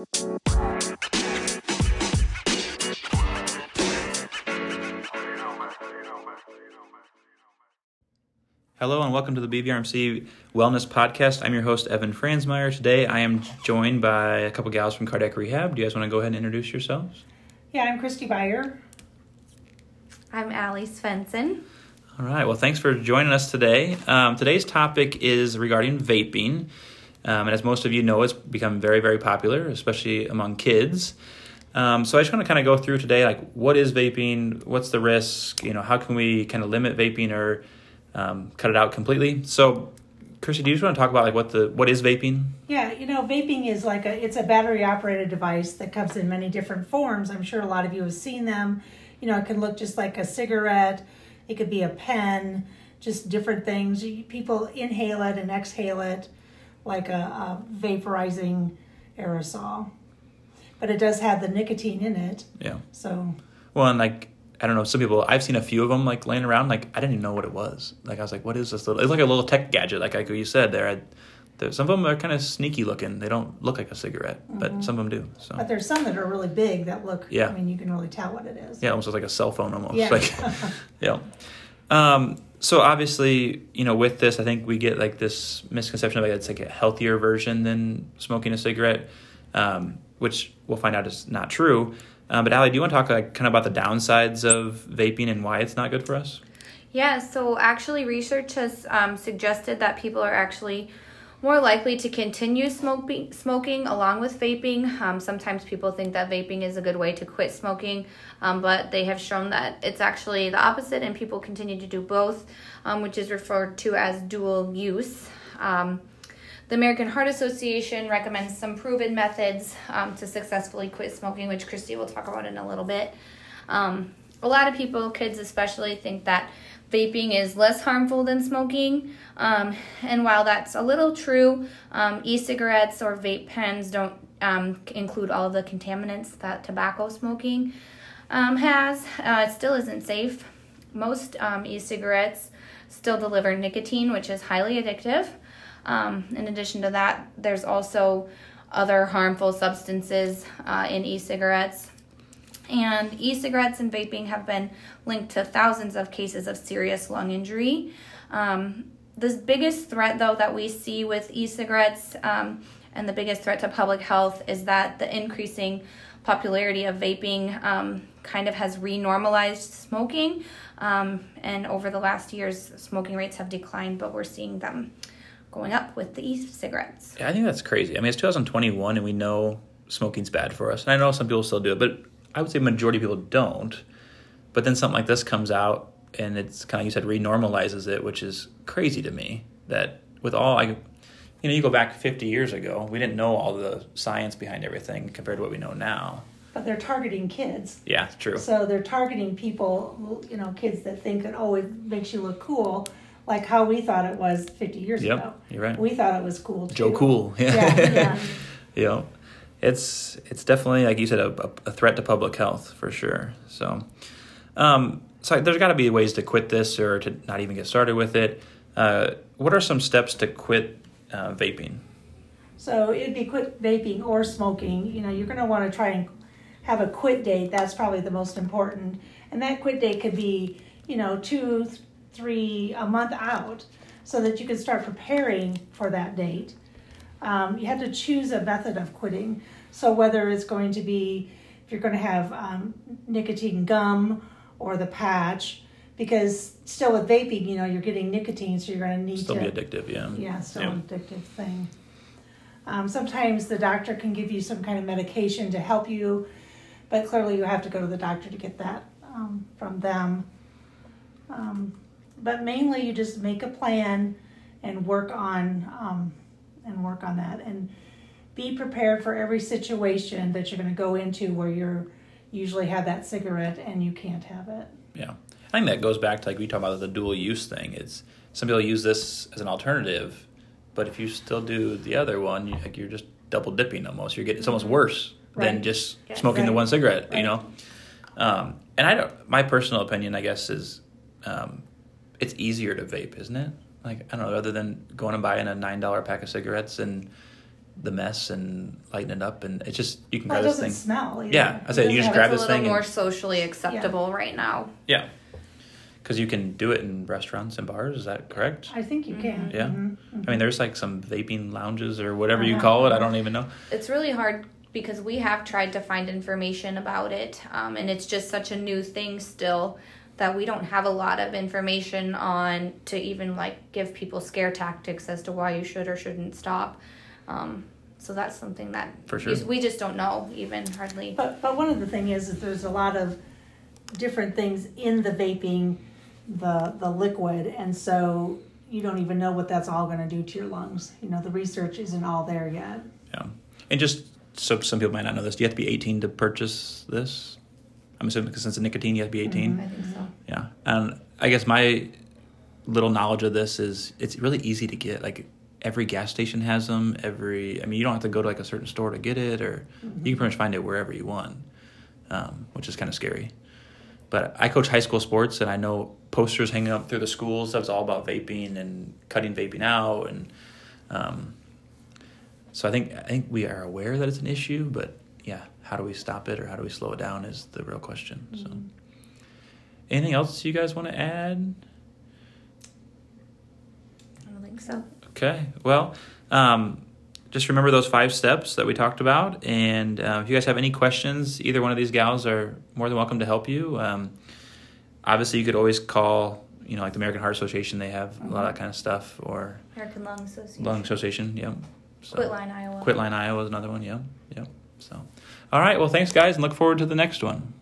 Hello and welcome to the BVRMC Wellness Podcast. I'm your host, Evan Franzmeyer. Today I am joined by a couple gals from Cardiac Rehab. Do you guys want to go ahead and introduce yourselves? Yeah, I'm Christy Byer. I'm Allie Svensson. All right, well, thanks for joining us today. Um, today's topic is regarding vaping. Um, and as most of you know, it's become very, very popular, especially among kids. Um, so I just want to kind of go through today, like what is vaping, what's the risk, you know, how can we kind of limit vaping or um, cut it out completely. So, Chrissy, do you just want to talk about like what the what is vaping? Yeah, you know, vaping is like a it's a battery operated device that comes in many different forms. I'm sure a lot of you have seen them. You know, it can look just like a cigarette. It could be a pen, just different things. People inhale it and exhale it like a, a vaporizing aerosol. But it does have the nicotine in it. Yeah. So. Well, and like I don't know. Some people I've seen a few of them like laying around. Like I didn't even know what it was. Like I was like, what is this little? It's like a little tech gadget. Like like you said there. I, there some of them are kind of sneaky looking. They don't look like a cigarette, mm-hmm. but some of them do. So. But there's some that are really big that look. Yeah. I mean, you can really tell what it is. Yeah, almost like a cell phone. Almost. Yeah. Like, yeah. Um, so obviously, you know, with this, I think we get like this misconception of like it's like a healthier version than smoking a cigarette, um, which we'll find out is not true. Uh, but Allie, do you want to talk like kind of about the downsides of vaping and why it's not good for us? Yeah, so actually, research has um, suggested that people are actually more likely to continue smoking, smoking along with vaping. Um, sometimes people think that vaping is a good way to quit smoking, um, but they have shown that it's actually the opposite, and people continue to do both, um, which is referred to as dual use. Um, the American Heart Association recommends some proven methods um, to successfully quit smoking, which Christy will talk about in a little bit. Um, a lot of people, kids especially, think that vaping is less harmful than smoking. Um, and while that's a little true, um, e cigarettes or vape pens don't um, include all the contaminants that tobacco smoking um, has. Uh, it still isn't safe. Most e cigarettes still deliver nicotine, which is highly addictive. Um, in addition to that, there's also other harmful substances uh, in e cigarettes. And e cigarettes and vaping have been linked to thousands of cases of serious lung injury. Um, the biggest threat, though, that we see with e cigarettes um, and the biggest threat to public health is that the increasing popularity of vaping um, kind of has renormalized smoking. Um, and over the last years, smoking rates have declined, but we're seeing them going up with the e-cigarettes. Yeah, I think that's crazy. I mean, it's 2021 and we know smoking's bad for us. And I know some people still do it, but I would say majority of people don't. But then something like this comes out and it's kind of you said renormalizes it, which is crazy to me. That with all I, you know, you go back 50 years ago, we didn't know all the science behind everything compared to what we know now. But they're targeting kids. Yeah, true. So they're targeting people, you know, kids that think that oh, it makes you look cool like how we thought it was 50 years yep, ago. You're right. We thought it was cool. Too. Joe Cool. Yeah. yeah, yeah. know, it's it's definitely like you said a, a threat to public health for sure. So, um, so there's got to be ways to quit this or to not even get started with it. Uh, what are some steps to quit uh, vaping? So it'd be quit vaping or smoking. You know, you're going to want to try and have a quit date. That's probably the most important. And that quit date could be, you know, two, three, a month out so that you can start preparing for that date. Um, you have to choose a method of quitting. So whether it's going to be, if you're going to have um, nicotine gum or the patch, because still with vaping, you know, you're getting nicotine, so you're going to need still to be addictive. Yeah. Yeah, still yeah. an addictive thing. Um, sometimes the doctor can give you some kind of medication to help you, but clearly you have to go to the doctor to get that um, from them. Um, but mainly you just make a plan and work on um, and work on that and be prepared for every situation that you're going to go into where you're usually have that cigarette and you can't have it. Yeah, I think that goes back to like we talk about the dual use thing. It's some people use this as an alternative, but if you still do the other one, you, like you're just double dipping almost. You're getting it's almost mm-hmm. worse right. than just smoking right. the one cigarette. Right. You know, um, and I don't. My personal opinion, I guess, is um, it's easier to vape, isn't it? Like I don't know, other than going and buying a nine dollar pack of cigarettes and the mess and lighten it up, and it's just you can Well, grab this doesn't thing. smell. Either. Yeah, I said you just grab it's this a little thing more and- socially acceptable right now. Yeah, because you can do it in restaurants and bars. Is that correct? I think you can. Yeah. Mhm. I mean, there's like some vaping lounges or whatever you Uh-huh. call it. I don't even know. It's really hard because we have tried to find information about it, um, and it's just such a new thing still that we don't have a lot of information on to even like give people scare tactics as to why you should or shouldn't stop. Um, so that's something that For sure. we just don't know even hardly. But but one of the thing is that there's a lot of different things in the vaping, the the liquid, and so you don't even know what that's all going to do to your lungs. You know, the research isn't all there yet. Yeah, and just so some people might not know this, do you have to be 18 to purchase this? I'm assuming because since it's nicotine, you have to be 18. I think so. Yeah, and I guess my little knowledge of this is it's really easy to get. Like every gas station has them. Every I mean, you don't have to go to like a certain store to get it, or you can pretty much find it wherever you want, um, which is kind of scary. But I coach high school sports, and I know posters hanging up through the schools that's all about vaping and cutting vaping out, and um, so I think I think we are aware that it's an issue, but yeah, how do we stop it or how do we slow it down is the real question. So, anything else you guys want to add? I don't think so. Okay, well, um, just remember those five steps that we talked about. And uh, if you guys have any questions, either one of these gals are more than welcome to help you. Um, obviously, you could always call, you know, like the American Heart Association, they have a lot of that kind of stuff, or American Lung Association. Lung Association, yeah. So, Quitline, Iowa. Quitline, Iowa is another one, yeah, yeah. So, all right, well, thanks, guys, and look forward to the next one.